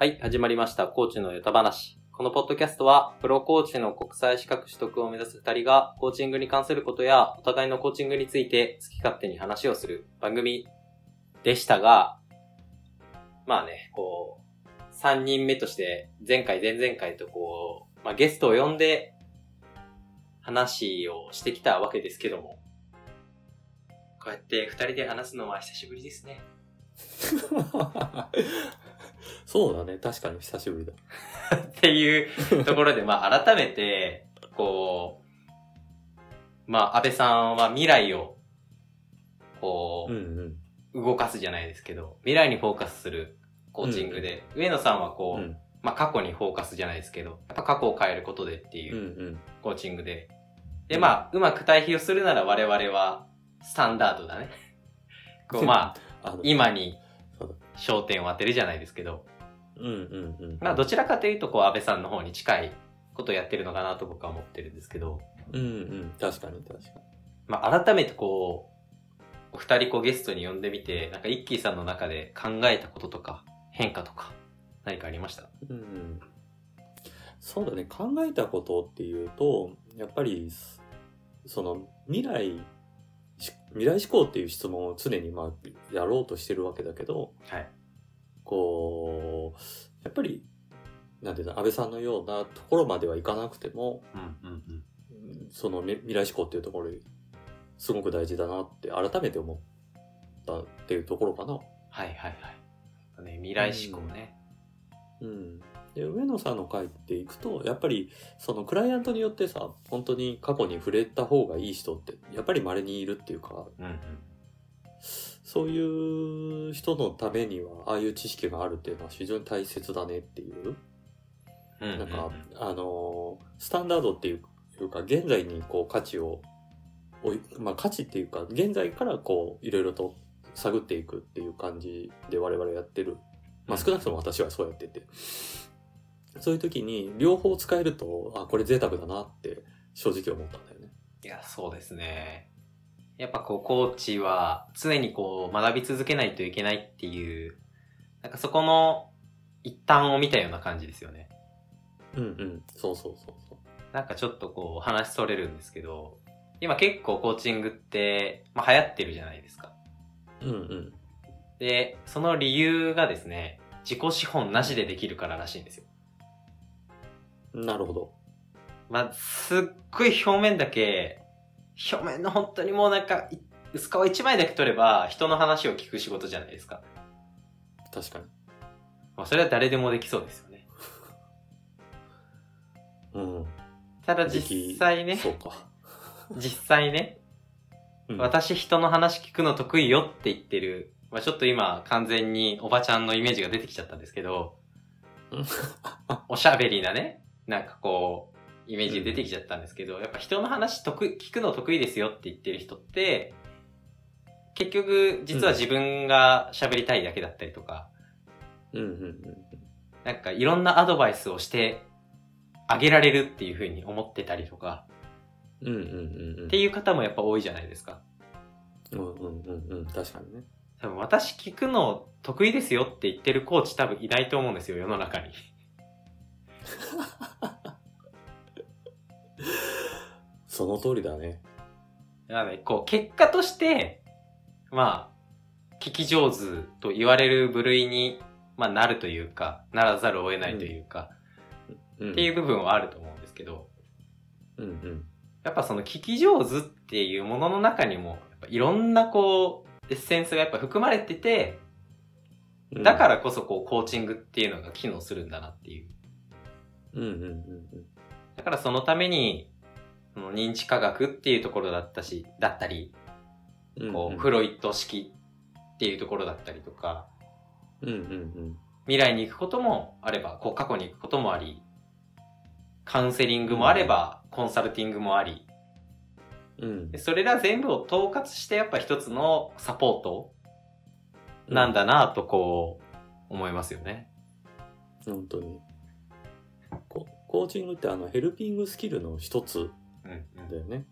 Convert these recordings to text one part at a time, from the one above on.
はい、始まりました。コーチのヨタ話。このポッドキャストは、プロコーチの国際資格取得を目指す二人が、コーチングに関することや、お互いのコーチングについて好き勝手に話をする番組でしたが、まあね、こう、三人目として、前回、前々回とこう、まあゲストを呼んで、話をしてきたわけですけども、こうやって二人で話すのは久しぶりですね。そうだね。確かに久しぶりだ。っていうところで、まあ、改めて、こう、まあ、安倍さんは未来を、こうんう、動かすじゃないですけど、未来にフォーカスするコーチングで、上野さんはこうん。う、うん。まあ、過去にフォーカスじゃないですけど、やっぱ過去を変えることでっていううんうん。コーチングで、で、まあ、うまく対比をするなら我々は、スタンダードだね。こう、まあ、あの、今に。焦点を当てるじゃないですけど、うんうんうん。まあ、どちらかというと、こう、安倍さんの方に近いことをやってるのかなと僕は思ってるんですけど、うんうん。確かに確かまあ、改めてこう、お二人こうゲストに呼んでみて、なんかイッキーさんの中で考えたこととか、変化とか、何かありました？に。うんうん。そうだね。考えたことっていうと、やっぱり、その、未来、し未来志向っていう質問を常にまあ、やろうとしてるわけだけど、はい。こう、やっぱり、なんていうの、安倍さんのようなところまではいかなくても、うんうんうん。うんそのみ未来志向っていうところすごく大事だなって改めて思ったっていうところかな。はいはいはい。ね、未来志向ね。うん。で、上野さんの回っていくと、やっぱりそのクライアントによってさ、本当に過去に触れた方がいい人って、やっぱり稀にいるっていうか、うんうん。そういう人のためには、ああいう知識があるっていうのは非常に大切だねっていう。うんうんうんなんか、あのー、スタンダードっていうか、現在にこう価値をまあ価値っていうか、現在からこう、いろいろと探っていくっていう感じで我々やってる。まあ少なくとも私はそうやってて。そういう時に両方使えると、あ、これ贅沢だなって正直思ったんだよね。いや、そうですね。やっぱこう、コーチは常にこう、学び続けないといけないっていう、なんかそこの一端を見たような感じですよね。うんうん。そうそうそうそう。なんかちょっとこう話それるんですけど、今結構コーチングって、まあ、流行ってるじゃないですか。うんうん。で、その理由がですね、自己資本なしでできるかららしいんですよ。なるほど。まあ、すっごい表面だけ、表面の本当にもうなんか、い薄皮一枚だけ取れば人の話を聞く仕事じゃないですか。確かに。まあ、それは誰でもできそうですよね。うん。ただ実際ね、そうか。実際ね、うん、私人の話聞くの得意よって言ってる、まあ、ちょっと今完全におばちゃんのイメージが出てきちゃったんですけどうん、おしゃべりなね、なんかこう、イメージが出てきちゃったんですけど、やっぱ人の話得意、聞くの得意ですよって言ってる人って、結局実は自分が喋りたいだけだったりとか、うんうんうん。なんかいろんなアドバイスをしてあげられるっていう風に思ってたりとか、うんうんうんうん。っていう方もやっぱ多いじゃないですか。うんうんうんうん。確かにね。多分私聞くの得意ですよって言ってるコーチ多分いないと思うんですよ、世の中に。その通りだね。なので、こう、結果として、まあ、聞き上手と言われる部類に、まあ、なるというか、ならざるを得ないというか、うん、っていう部分はあると思うんですけど、うんうん。やっぱその聞き上手っていうものの中にも、やっぱいろんなこう、エッセンスがやっぱ含まれてて、うんだからこそこう、コーチングっていうのが機能するんだなっていう。うんうんうんだからそのために、その認知科学っていうところだったし、だったり、うん。こう、んフロイト式っていうところだったりとか、うんうん未来に行くこともあれば、こう過去に行くこともあり、カウンセリングもあれば、コンサルティングもあり、うん。うんでそれら全部を統括してやっぱ一つのサポートなん。だなとこう思いますよね。本当に。ココーチングってあのヘルピングスキルの一つうんだよね。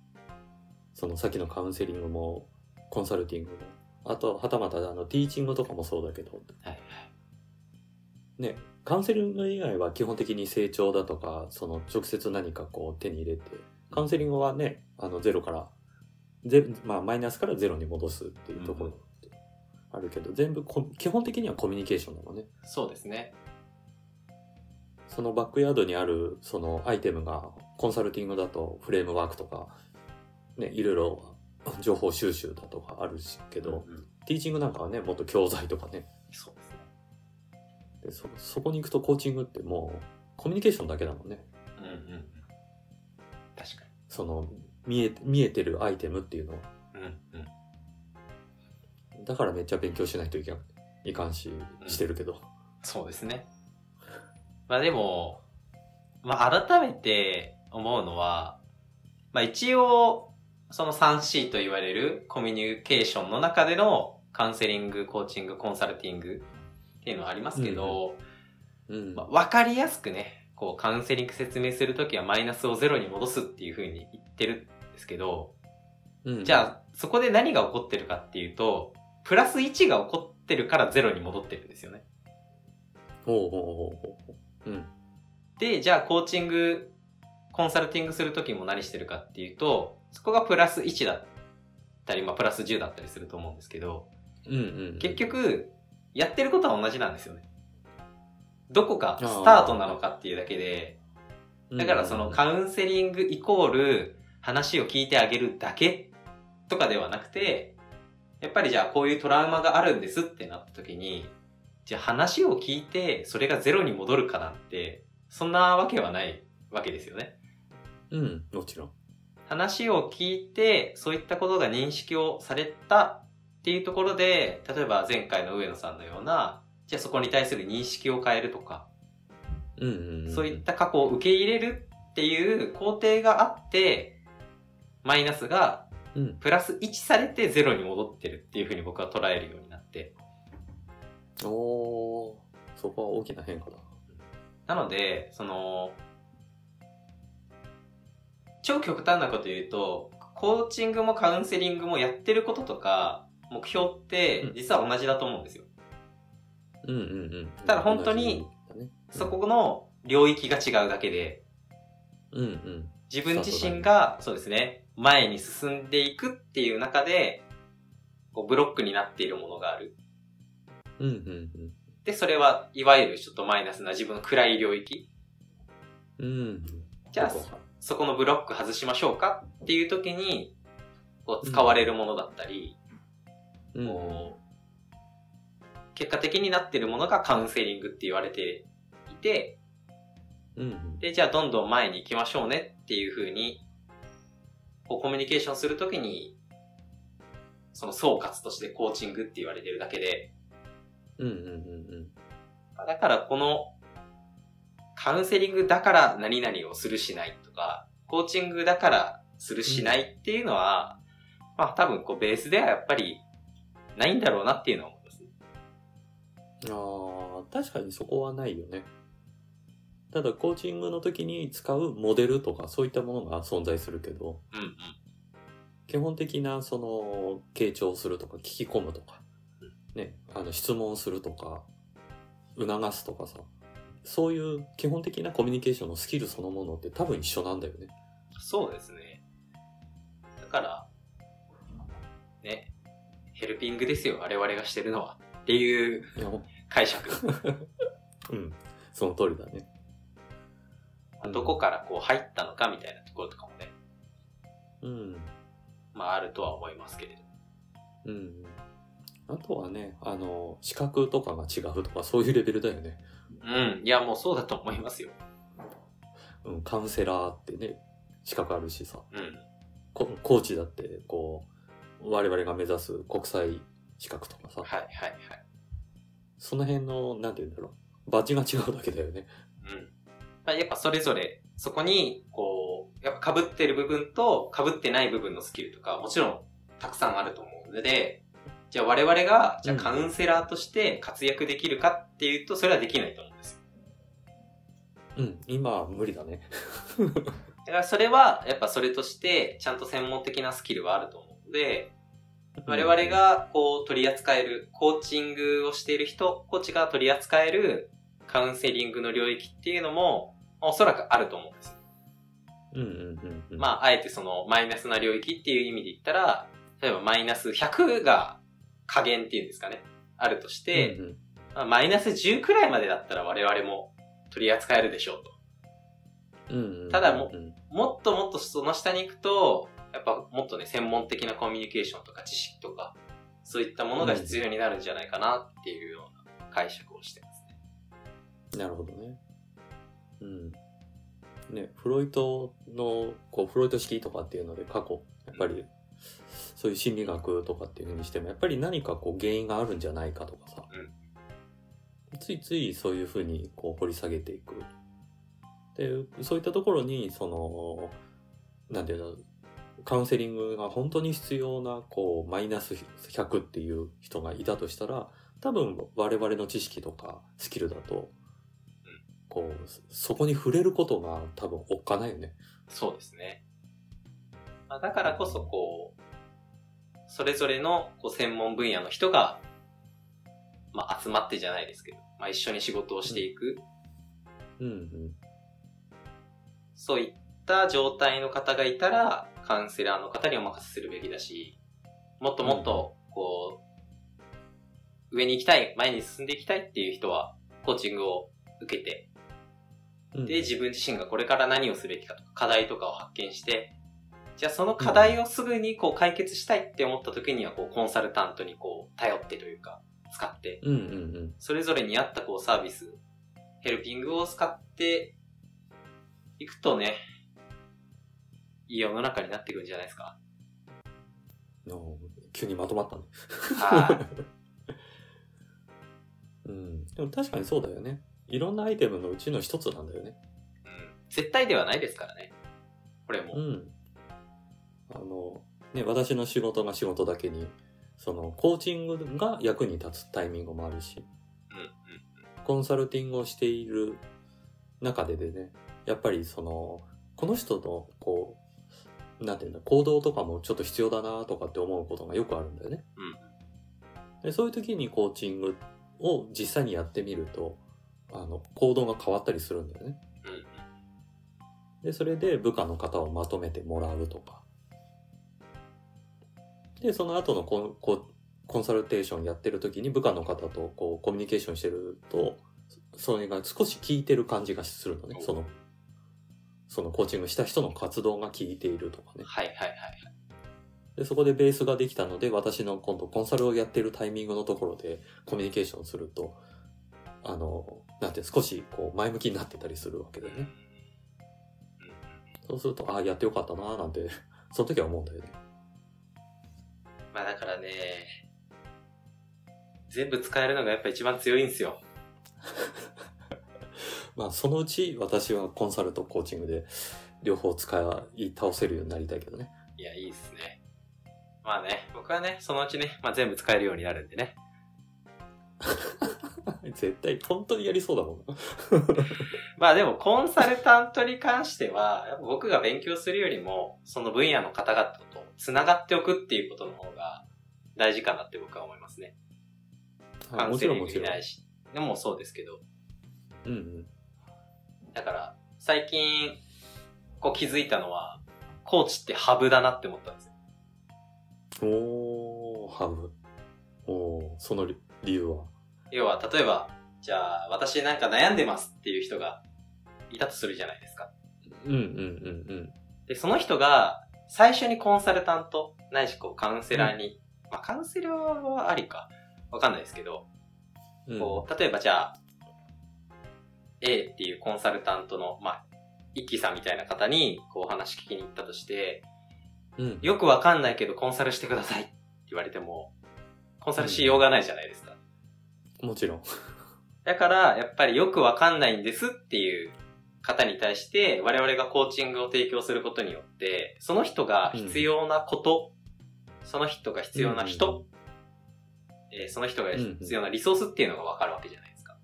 そのさっきのカウンセリングもコンサルティングも。あと、はたまたあのティーチングとかもそうだけど、はいね、カウンセリング以外は基本的に成長だとか、その直接何かこう手に入れて、カウンセリングはね、あのゼロから、ゼまあマイナスからゼロに戻すっていうところってあるけど、全部こ基本的にはコミュニケーションなのね。そうですね。そのバックヤードにあるそのアイテムがコンサルティングだとフレームワークとか、ね、いろいろ情報収集だとかあるしけど、うんティーチングなんかはね、もっと教材とかね、そうですね。でそそこに行くとコーチングってもうコミュニケーションだけなのね。うんうんうん。確かその見え見えてるアイテムっていうのは。に。うんうん。だからめっちゃ勉強しないといけない。いかんし、してるけど。そうですね。まあでも、まあ改めて思うのは、まあ一応、その 3C と言われるコミュニケーションの中でのカウンセリング、コーチング、コンサルティングっていうのはありますけど、うん。まあ、わかりやすくね、こうカウンセリング説明するときはマイナスをゼロに戻すっていうふうに言ってるんですけど、うんじゃあそこで何が起こってるかっていうと、プラス1が起こってるからゼロに戻ってるんですよね。ほうほうほうほうほう。うん。で、じゃあコーチング、コンサルティングするときも何してるかっていうと、そこがプラス1だったり、まあプラス10だったりすると思うんですけど、うんうん。結局、やってることは同じなんですよね。どこかスタートなのかっていうだけで、うん、だからそのカウンセリングイコール話を聞いてあげるだけとかではなくて、やっぱりじゃあこういうトラウマがあるんですってなった時に、じゃあ話を聞いてそれがゼロに戻るかなんて、そんなわけはないわけですよね。うん、もちろん。話を聞いて、そういったことが認識をされたっていうところで、例えば前回の上野さんのような、じゃあそこに対する認識を変えるとか、うんうん、うん。そういった過去を受け入れるっていう工程があって、マイナスがうん。プラス1されてゼロに戻ってるっていうふうに僕は捉えるようになって。おー、そこは大きな変化だ。なので、その、超極端なこと言うと、コーチングもカウンセリングもやってることとか、目標って実は同じだと思うんですよ。うんうんうん。ただ本当にそこの領域が違うだけで、うんうん。自分自身が、そうですね、前に進んでいくっていう中で、こうブロックになっているものがある。うんうんで、それは、いわゆるちょっとマイナスな自分の暗い領域。うん。うん。じゃあそこのブロック外しましょうかっていう時に、こう使われるものだったり、うんこう、結果的になっているものがカウンセリングって言われていて、うんうん。で、じゃあどんどん前に行きましょうねっていう風に、こうコミュニケーションするときに、その総括としてコーチングって言われてるだけで、うんうんうんだからこの、カウンセリングだから何々をするしないとか、コーチングだからするしないっていうのは、まあ多分こうベースではやっぱりないんだろうなっていうのは思います。ああ、確かにそこはないよね。ただ、コーチングの時に使うモデルとかそういったものが存在するけど、うんうん。基本的なその、傾聴するとか聞き込むとか、ね、あの質問するとか、促すとかさ、そういう基本的なコミュニケーションのスキルそのものって多分一緒なんだよね。そうですね。だから、ね、ヘルピングですよ、我々がしてるのは。っていう解釈。うん、その通りだね。どこからこう入ったのかみたいなところとかもね、うん。まああるとは思いますけれど。うん。あとはね、あの、資格とかが違うとかそういうレベルだよね。うん。いや、もうそうだと思いますよ。うん、カウンセラーってね、資格あるしさ、うん。ココーチだって、こう、我々が目指す国際資格とかさ、はいはいはい。その辺の、なんて言うんだろう、バッジが違うだけだよね。うん。まあやっぱそれぞれ、そこに、こう、やっぱ被ってる部分と被ってない部分のスキルとか、もちろんたくさんあると思うので、じゃあ我々が、じゃあうんカウンセラーとして活躍できるかっていうと、それはできないと思うんですよ。うん、今は無理だね。だからそれは、やっぱそれとして、ちゃんと専門的なスキルはあると思うので、我々がこう取り扱える、コーチングをしている人、コーチが取り扱えるカカウンセリングの領域っていうのも、おそらくあると思うんですよ。うんうんうんうん。まあ、あえてそのマイナスな領域っていう意味で言ったら、例えばマイナス100が加減っていうんですかね。あるとして、うんうんまあ、マイナス10くらいまでだったら我々も取り扱えるでしょうと。うんうんうん、ただもうんもっともっとその下に行くと、やっぱもっとね、専門的なコミュニケーションとか知識とか、そういったものが必要になるんじゃないかなっていうような解釈をしてますね。なるほどね。うん。ね、フロイトの、こう、フロイト式とかっていうので過去、やっぱり、そういう心理学とかっていうふうにしても、やっぱり何かこう原因があるんじゃないかとかさ、ついついそういうふうにこう掘り下げていく。で、そういったところに、その、なんていうの、カウンセリングが本当に必要な、こう、マイナス100っていう人がいたとしたら、多分我々の知識とかスキルだと、こう、そこに触れることが多分おっかないよね。そうですね。まあ、だからこそこう、それぞれのこう専門分野の人が、まあ集まってじゃないですけど、まあ一緒に仕事をしていく、うんうん。そういった状態の方がいたら、カウンセラーの方にお任せするべきだし、もっともっと、こう、上に行きたい、前に進んでいきたいっていう人は、コーチングを受けて、うんで、自分自身がこれから何をすべきかとか、課題とかを発見して、じゃあその課題をすぐにこう解決したいって思った時には、こう、コンサルタントにこう、頼ってというか、使って、うんうんうん。それぞれに合ったこう、サービス、ヘルピングを使っていくとね、いい世の中になっていくんじゃないですか。の急にまとまったね。はい。うん。でも確かにそうだよね。いろんなアイテムのうちの一つなんだよね。うん絶対ではないですからね。これも。うん。あの、ね、私の仕事が仕事だけに、その、コーチングが役に立つタイミングもあるし、コンサルティングをしている中ででね、やっぱりその、この人の、こう、なんていうんだ、行動とかもちょっと必要だなとかって思うことがよくあるんだよね。でそういう時にコーチングを実際にやってみると、あの、行動が変わったりするんだよね。で、それで部下の方をまとめてもらうとか。で、その後のコンコンコンサルテーションやってる時に部下の方とこうコミュニケーションしてると、それが少し効いてる感じがするのね。その、そのコーチングした人の活動が効いているとかね。はいはいはい。で、そこでベースができたので、私の今度コンサルをやってるタイミングのところでコミュニケーションすると、あの、なんて少しこう前向きになってたりするわけだよね。そうすると、ああ、やってよかったなーなんて、その時は思うんだよね。まあだからね、全部使えるのがやっぱ一番強いんですよ。まあ、そのうち私はコンサルとコーチングで両方使い倒せるようになりたいけどね。いや、いいっすね。まあね、僕はね、そのうちね、まあ全部使えるようになるんでね。絶対、本当にやりそうだもんな。まあでも、コンサルタントに関しては、やっぱ僕が勉強するよりも、その分野の方々と繋がっておくっていうことの方が大事かなって僕は思いますね。カウンセリン。グに対し。でもそうですけど。うんうん。だから、最近、こう気づいたのは、コーチってハブだなって思ったんですよ。おー、ハブ。おー、その理理由は？要は、例えば、じゃあ、私なんか悩んでますっていう人がいたとするじゃないですか。うんうんうんで、その人が、最初にコンサルタント、ないしこうカウンセラーに、まあカウンセラーはありか、わかんないですけど、うん。うんこう、例えばじゃあ、A っていうコンサルタントの、まあ、一輝さんみたいな方に、こうお話聞きに行ったとして、うん。よくわかんないけどコンサルしてくださいって言われても、コンサルしようがないじゃないですか。もちろん。だから、やっぱりよくわかんないんですっていう方に対して、我々がコーチングを提供することによって、その人が必要なこと、その人が必要な人、えーその人が必要なリソースっていうのがわかるわけじゃないですか。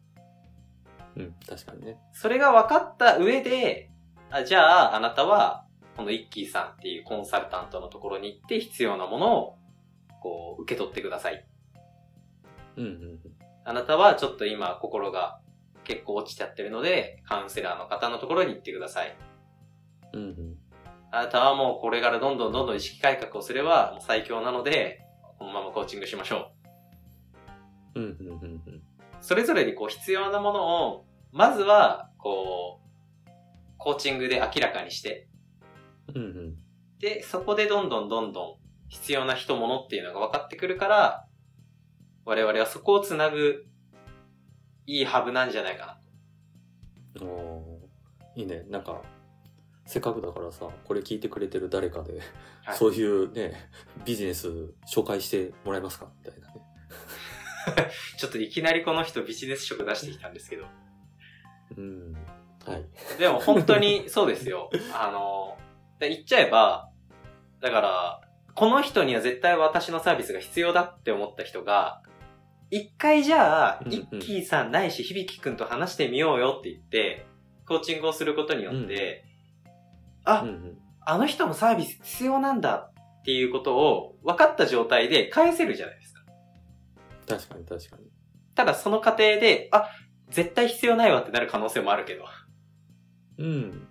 うん、確かにね。それが分かった上で、あじゃあ、あなたは、このイッキーさんっていうコンサルタントのところに行って必要なものを、こう、受け取ってください。うんうんあなたはちょっと今心が結構落ちちゃってるので、カウンセラーの方のところに行ってください。うんうん。あなたはもうこれからどんどんどんどん意識改革をすれば最強なので、このままコーチングしましょう。うんうんうんうん。それぞれにこう必要なものを、まずは、こう、コーチングで明らかにして、うんうん。で、そこでどんどんどんどん必要な人物っていうのが分かってくるから、我々はそこをつなぐ、いいハブなんじゃないかな。おーいいね。なんか、せっかくだからさ、これ聞いてくれてる誰かで、はいそういうね、ビジネス紹介してもらえますか？みたいなね。ちょっといきなりこの人ビジネス職出してきたんですけど。うん。はい。でも本当に そうですよ。あの、で言っちゃえば、だから、この人には絶対私のサービスが必要だって思った人が、一回じゃあ、うんうんイッキーさんないし、響くんと話してみようよって言って、コーチングをすることによって、あ、うんうん。あの人のサービス必要なんだっていうことを分かった状態で返せるじゃないですか。確かに確かに。ただその過程で、あ、絶対必要ないわってなる可能性もあるけど。うん。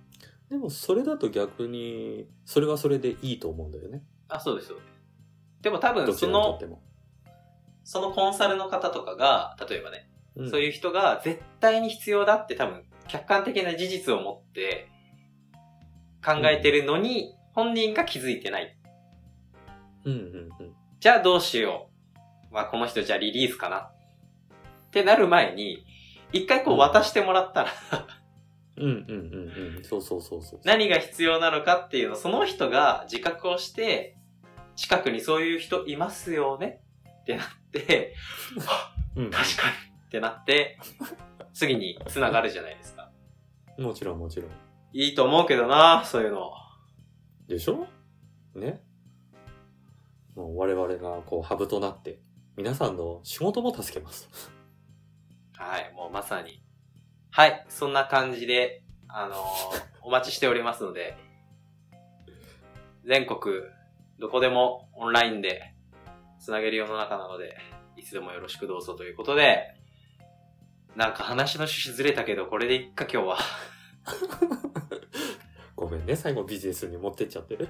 でも、それだと逆に、それはそれでいいと思うんだよね。あ、そうです、そうでも多ど分その。そのコンサルの方とかが、例えばね、うんそういう人が絶対に必要だって多分客観的な事実を持って考えてるのに、本人が気づいてない。うんうんうん。じゃあどうしよう。まあこの人じゃあリリースかな。ってなる前に、一回こう渡してもらったら、うんうんうんうん。そうそうそうそう。何が必要なのかっていうのをその人が自覚をして、近くにそういう人いますよね？ってなって、うん、確かにってなって、次に繋がるじゃないですか。もちろんもちろん。いいと思うけどな、そういうの。でしょ？ね？もう我々がこうハブとなって、皆さんの仕事も助けます。はい、もうまさに。はい、そんな感じで、あのーお待ちしておりますので、全国、どこでもオンラインでつなげる世の中なので、いつでもよろしくどうぞということで、なんか話の趣旨ずれたけど、これでいっか今日は。ごめんね、最後ビジネスに持ってっちゃってる。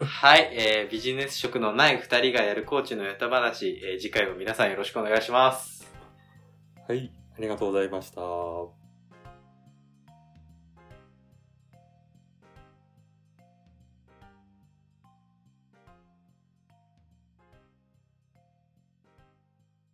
はい、えー、ビジネス職のない二人がやるコーチのやた話、えー次回も皆さんよろしくお願いします。はい、ありがとうございました。